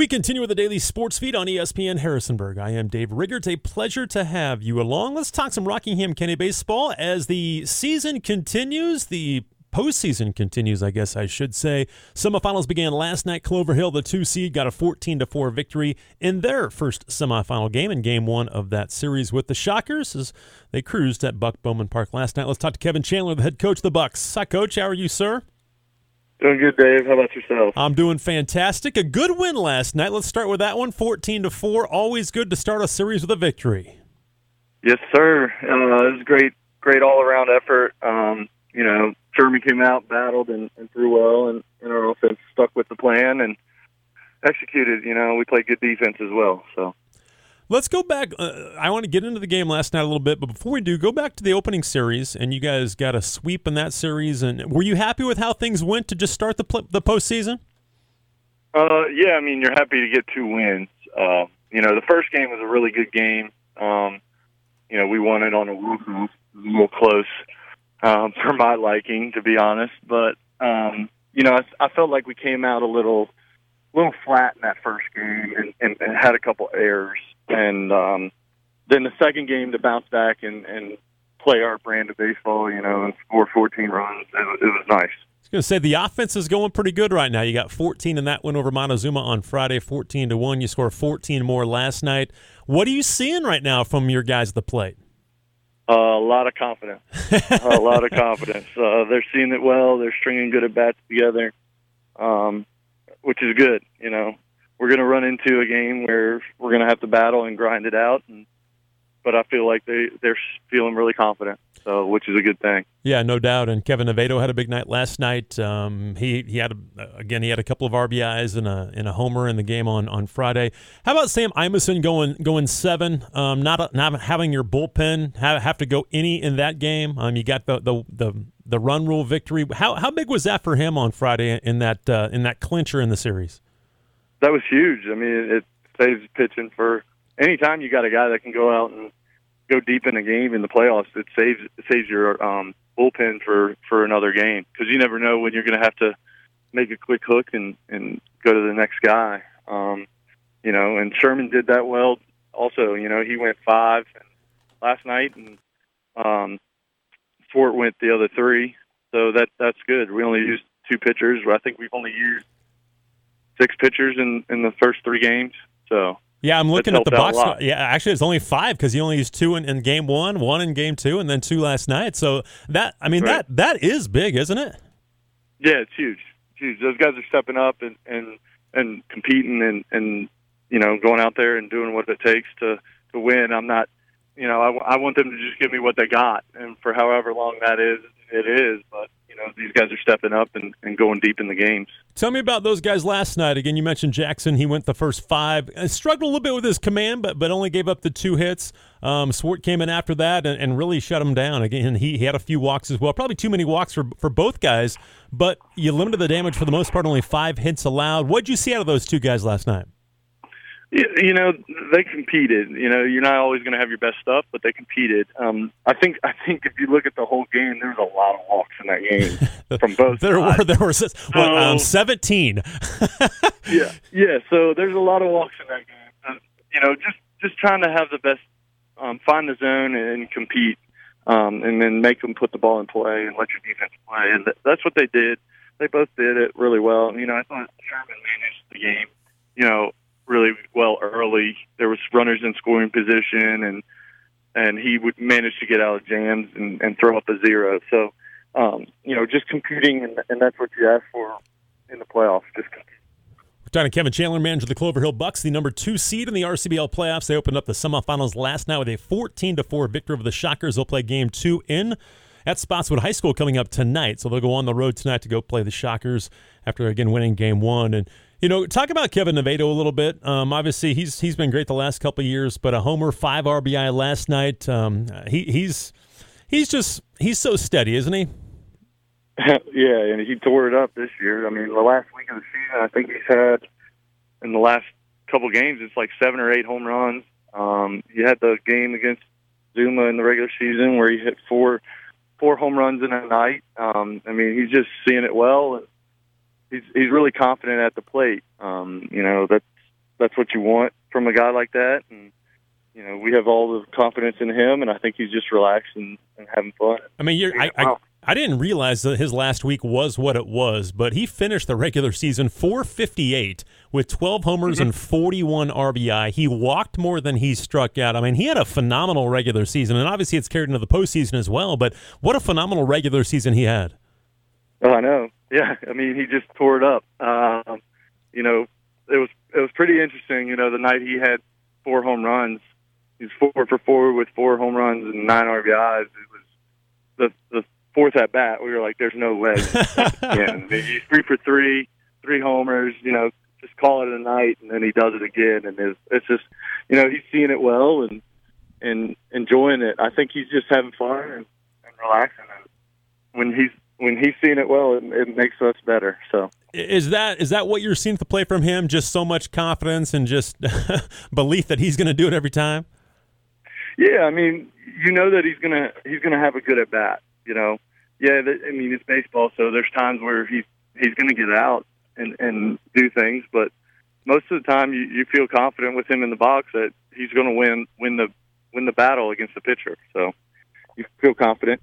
We continue with the daily sports feed on ESPN Harrisonburg. I am Dave Rigger. It's a pleasure to have you along. Let's talk some Rockingham County baseball as the season continues. The postseason continues, I guess I should say. Semifinals began last night. Clover Hill, the two seed, got a 14 to 4 victory in their first semifinal game in game one of that series with the Shockers as they cruised at Buck Bowman Park last night. Let's talk to Kevin Chandler, the head coach of the Bucks. Hi, coach. How are you, sir? Doing good, Dave. How about yourself? I'm doing fantastic. A good win last night. Let's start with that one, 14 to 4. Always good to start a series with a victory. Yes, sir. Uh, it was a great, great all around effort. Um, you know, Sherman came out, battled, and, and threw well, and, and our offense stuck with the plan and executed. You know, we played good defense as well. So Let's go back. Uh, I want to get into the game last night a little bit, but before we do, go back to the opening series, and you guys got a sweep in that series. And were you happy with how things went to just start the pl- the postseason? Uh, yeah, I mean, you're happy to get two wins. Uh, you know, the first game was a really good game. Um, you know, we won it on a little, close um, for my liking, to be honest. But um, you know, I, I felt like we came out a little, little flat in that first game, and, and, and had a couple errors and um, then the second game to bounce back and, and play our brand of baseball, you know, and score 14 runs. It, it was nice. I was going to say the offense is going pretty good right now. You got 14 in that win over Montezuma on Friday, 14 to one. You scored 14 more last night. What are you seeing right now from your guys at the plate? Uh, a lot of confidence. a lot of confidence. Uh, they're seeing it well. They're stringing good at bats together, um, which is good. You know, we're going to run into a game where we're going to have to battle and grind it out. And, but I feel like they they're feeling really confident, so which is a good thing. Yeah, no doubt. And Kevin Nevato had a big night last night. Um, he he had a, again he had a couple of RBIs and a and a homer in the game on, on Friday. How about Sam Imeson going going seven? Um, not not having your bullpen have, have to go any in that game. Um, you got the the the, the run rule victory. How how big was that for him on Friday in that uh, in that clincher in the series? That was huge. I mean, it saves pitching for anytime you got a guy that can go out and go deep in a game in the playoffs. It saves it saves your um, bullpen for for another game because you never know when you're going to have to make a quick hook and and go to the next guy. Um, you know, and Sherman did that well. Also, you know, he went five last night, and um, Fort went the other three. So that that's good. We only used two pitchers. I think we've only used six pitchers in in the first three games. So yeah, I'm looking at the box. Yeah, actually, it's only five because he only used two in, in, game one, one in game two, and then two last night. So that I mean right. that that is big, isn't it? Yeah, it's huge. It's huge. Those guys are stepping up and and and competing and and you know going out there and doing what it takes to to win. I'm not, you know, I, I want them to just give me what they got, and for however long that is, it is. These guys are stepping up and, and going deep in the games. Tell me about those guys last night. Again, you mentioned Jackson. He went the first five. Uh, struggled a little bit with his command, but but only gave up the two hits. Um, Swart came in after that and, and really shut him down. Again, he, he had a few walks as well. Probably too many walks for, for both guys, but you limited the damage for the most part. Only five hits allowed. What did you see out of those two guys last night? You know they competed. You know you're not always going to have your best stuff, but they competed. Um, I think I think if you look at the whole game, there was a lot of walks in that game from both. there sides. were there were what, um, seventeen. yeah, yeah. So there's a lot of walks in that game. Uh, you know, just just trying to have the best, um, find the zone and compete, um, and then make them put the ball in play and let your defense play. And th- that's what they did. They both did it really well. You know, I thought Sherman managed the game. You know, really well early. There was runners in scoring position, and and he would manage to get out of jams and, and throw up a zero. So, um, you know, just competing, and, and that's what you ask for in the playoffs. Just compete. Talking to Kevin Chandler, manager of the Clover Hill Bucks, the number two seed in the RCBL playoffs. They opened up the semifinals last night with a 14 to four victory over the Shockers. They'll play game two in at Spotswood High School coming up tonight. So they'll go on the road tonight to go play the Shockers after again winning game one. And you know, talk about Kevin Nevato a little bit. Um, obviously, he's he's been great the last couple years, but a homer, five RBI last night. Um, he, he's he's just he's so steady, isn't he? yeah, and he tore it up this year. I mean, the last week of the season, I think he's had in the last couple games, it's like seven or eight home runs. Um, he had the game against Zuma in the regular season where he hit four four home runs in a night. Um, I mean, he's just seeing it well. And, he's he's really confident at the plate. Um, you know, that's that's what you want from a guy like that. And you know, we have all the confidence in him, and I think he's just relaxed and, and having fun. I mean, you're, I, I, I didn't realize that his last week was what it was, but he finished the regular season 458 with 12 homers mm-hmm. and 41 RBI. He walked more than he struck out. I mean, he had a phenomenal regular season, and obviously it's carried into the postseason as well. But what a phenomenal regular season he had! Oh, I know. Yeah, I mean, he just tore it up. Um, you know, it was it was pretty interesting. You know, the night he had four home runs, he's four for four with four home runs and nine RBIs. It was the the fourth at bat. We were like, "There's no way." and he's three for three, three homers. You know, just call it a night, and then he does it again, and it's, it's just, you know, he's seeing it well and and enjoying it. I think he's just having fun and, and relaxing. And when he's when he's seeing it well, it, it makes us better. So is that is that what you're seeing to play from him? Just so much confidence and just belief that he's going to do it every time. Yeah, I mean, you know that he's gonna he's gonna have a good at bat. You know, yeah. I mean, it's baseball, so there's times where he's he's gonna get out and and do things, but most of the time you, you feel confident with him in the box that he's going to win win the win the battle against the pitcher. So you feel confident.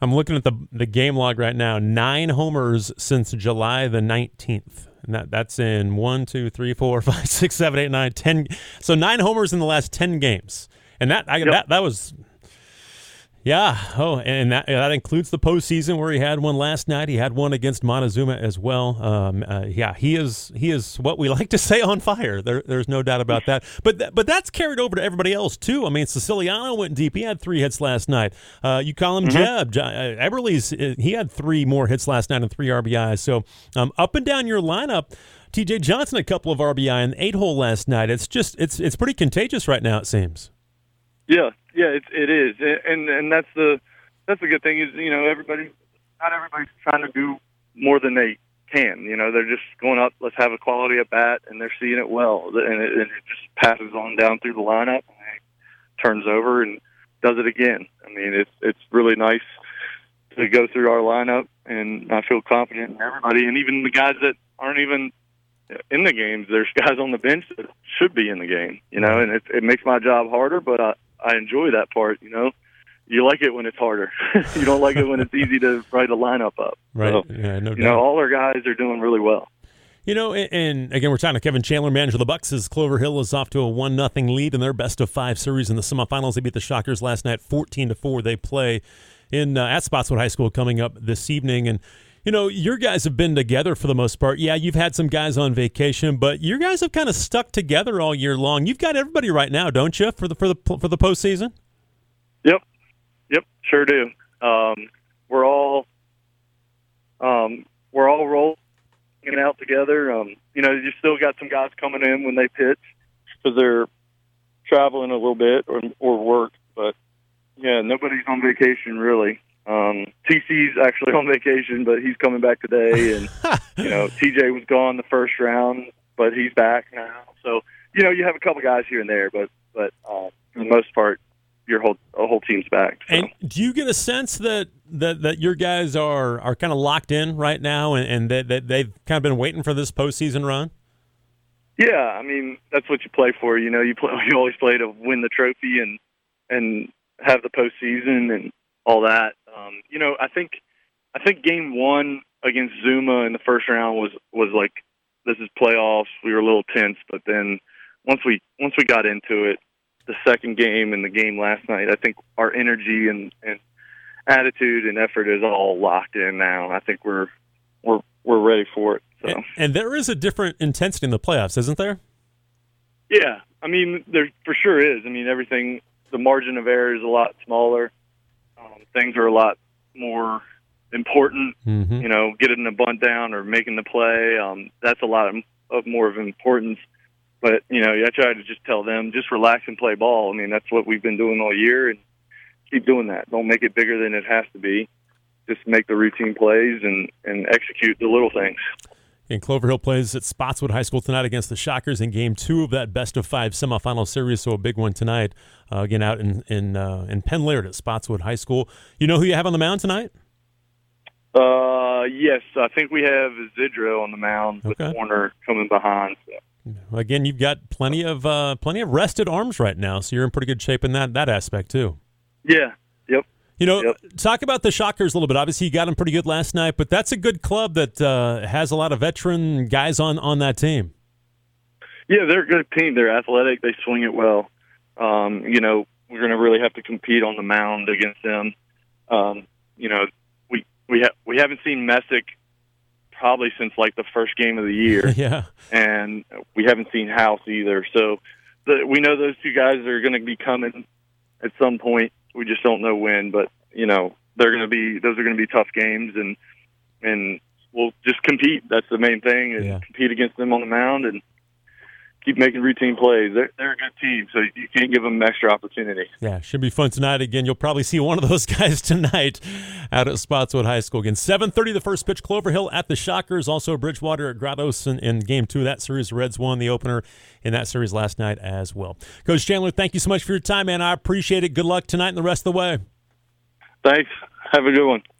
I'm looking at the the game log right now. Nine homers since July the 19th. And that, that's in one, two, three, four, five, six, seven, eight, nine, ten. So nine homers in the last ten games, and that I, yep. that that was yeah. Oh, and that that includes the postseason where he had one last night. He had one against Montezuma as well. Um, uh, yeah, he is he is what we like to say on fire. There, there's no doubt about that. But th- but that's carried over to everybody else too. I mean, Siciliano went deep. He had three hits last night. Uh, you call him mm-hmm. Jeb. Uh, Eberle's uh, he had three more hits last night and three RBIs. So um, up and down your lineup. T.J. Johnson a couple of RBI and eight hole last night. It's just it's it's pretty contagious right now. It seems. Yeah, yeah, it it is, and and that's the that's the good thing is you know everybody, not everybody's trying to do more than they can. You know, they're just going up. Let's have a quality at bat, and they're seeing it well, and it, and it just passes on down through the lineup, and it turns over and does it again. I mean, it's it's really nice to go through our lineup, and I feel confident in everybody, and even the guys that aren't even in the games. There's guys on the bench that should be in the game, you know, and it, it makes my job harder, but I, I enjoy that part. You know, you like it when it's harder. you don't like it when it's easy to write a lineup up. Right. So, yeah, no you know, all our guys are doing really well. You know, and, again, we're talking to Kevin Chandler, manager of the Bucks. As Clover Hill is off to a one nothing lead in their best of five series in the semifinals. They beat the Shockers last night, fourteen to four. They play in uh, at Spotswood High School coming up this evening, and you know, your guys have been together for the most part. Yeah, you've had some guys on vacation, but your guys have kind of stuck together all year long. You've got everybody right now, don't you, for the for the for the postseason? Yep, yep, sure do. Um, we're all um, we're all rolling out together. Um, you know, you still got some guys coming in when they pitch because they're traveling a little bit or or work, but yeah, nobody's on vacation really. Um, TC's actually on vacation, but he's coming back today. And you know, TJ was gone the first round, but he's back now. So you know, you have a couple guys here and there, but but uh, for the most part, your whole whole team's back. So. And do you get a sense that that, that your guys are are kind of locked in right now, and, and that, that they've kind of been waiting for this postseason run? Yeah, I mean that's what you play for. You know, you play you always play to win the trophy and and have the postseason and all that. Um, you know, I think I think game one against Zuma in the first round was was like this is playoffs. We were a little tense, but then once we once we got into it, the second game and the game last night, I think our energy and and attitude and effort is all locked in now. I think we're we're we're ready for it. So. And, and there is a different intensity in the playoffs, isn't there? Yeah, I mean there for sure is. I mean everything. The margin of error is a lot smaller things are a lot more important. Mm-hmm. You know, getting a bunt down or making the play. Um, that's a lot of, of more of importance. But you know, I try to just tell them just relax and play ball. I mean, that's what we've been doing all year, and keep doing that. Don't make it bigger than it has to be. Just make the routine plays and and execute the little things. And Clover Hill plays at Spotswood High School tonight against the Shockers in Game Two of that best of five semifinal series. So a big one tonight. Uh, again, out in in uh, in Penn Laird at Spotswood High School. You know who you have on the mound tonight? Uh, yes, I think we have Zidro on the mound with okay. Warner coming behind. So. Again, you've got plenty of uh, plenty of rested arms right now, so you're in pretty good shape in that that aspect too. Yeah. Yep. You know, Yep. talk about the Shockers a little bit. Obviously, you got them pretty good last night, but that's a good club that uh, has a lot of veteran guys on on that team. Yeah, they're a good team. They're athletic. They swing it well. Um, you know, we're going to really have to compete on the mound against them. Um, you know, we we ha- we haven't seen Messick probably since like the first game of the year, yeah, and we haven't seen House either. So the, we know those two guys are going to be coming at some point. We just don't know when, but you know, they're going to be those are going to be tough games, and and we'll just compete. That's the main thing, and Yeah. compete against them on the mound and keep making routine plays. They're, they're a good team, so you can't give them an extra opportunity. yeah. Should be fun tonight. Again, you'll probably see one of those guys tonight out at Spotswood High School. Again, seven thirty, the first pitch. Clover Hill at the Shockers. Also, Bridgewater at Grottoes in, in Game Two of that series. The Reds won the opener in that series last night as well. Coach Chandler, thank you so much for your time, man. I appreciate it. Good luck tonight and the rest of the way. Thanks. Have a good one.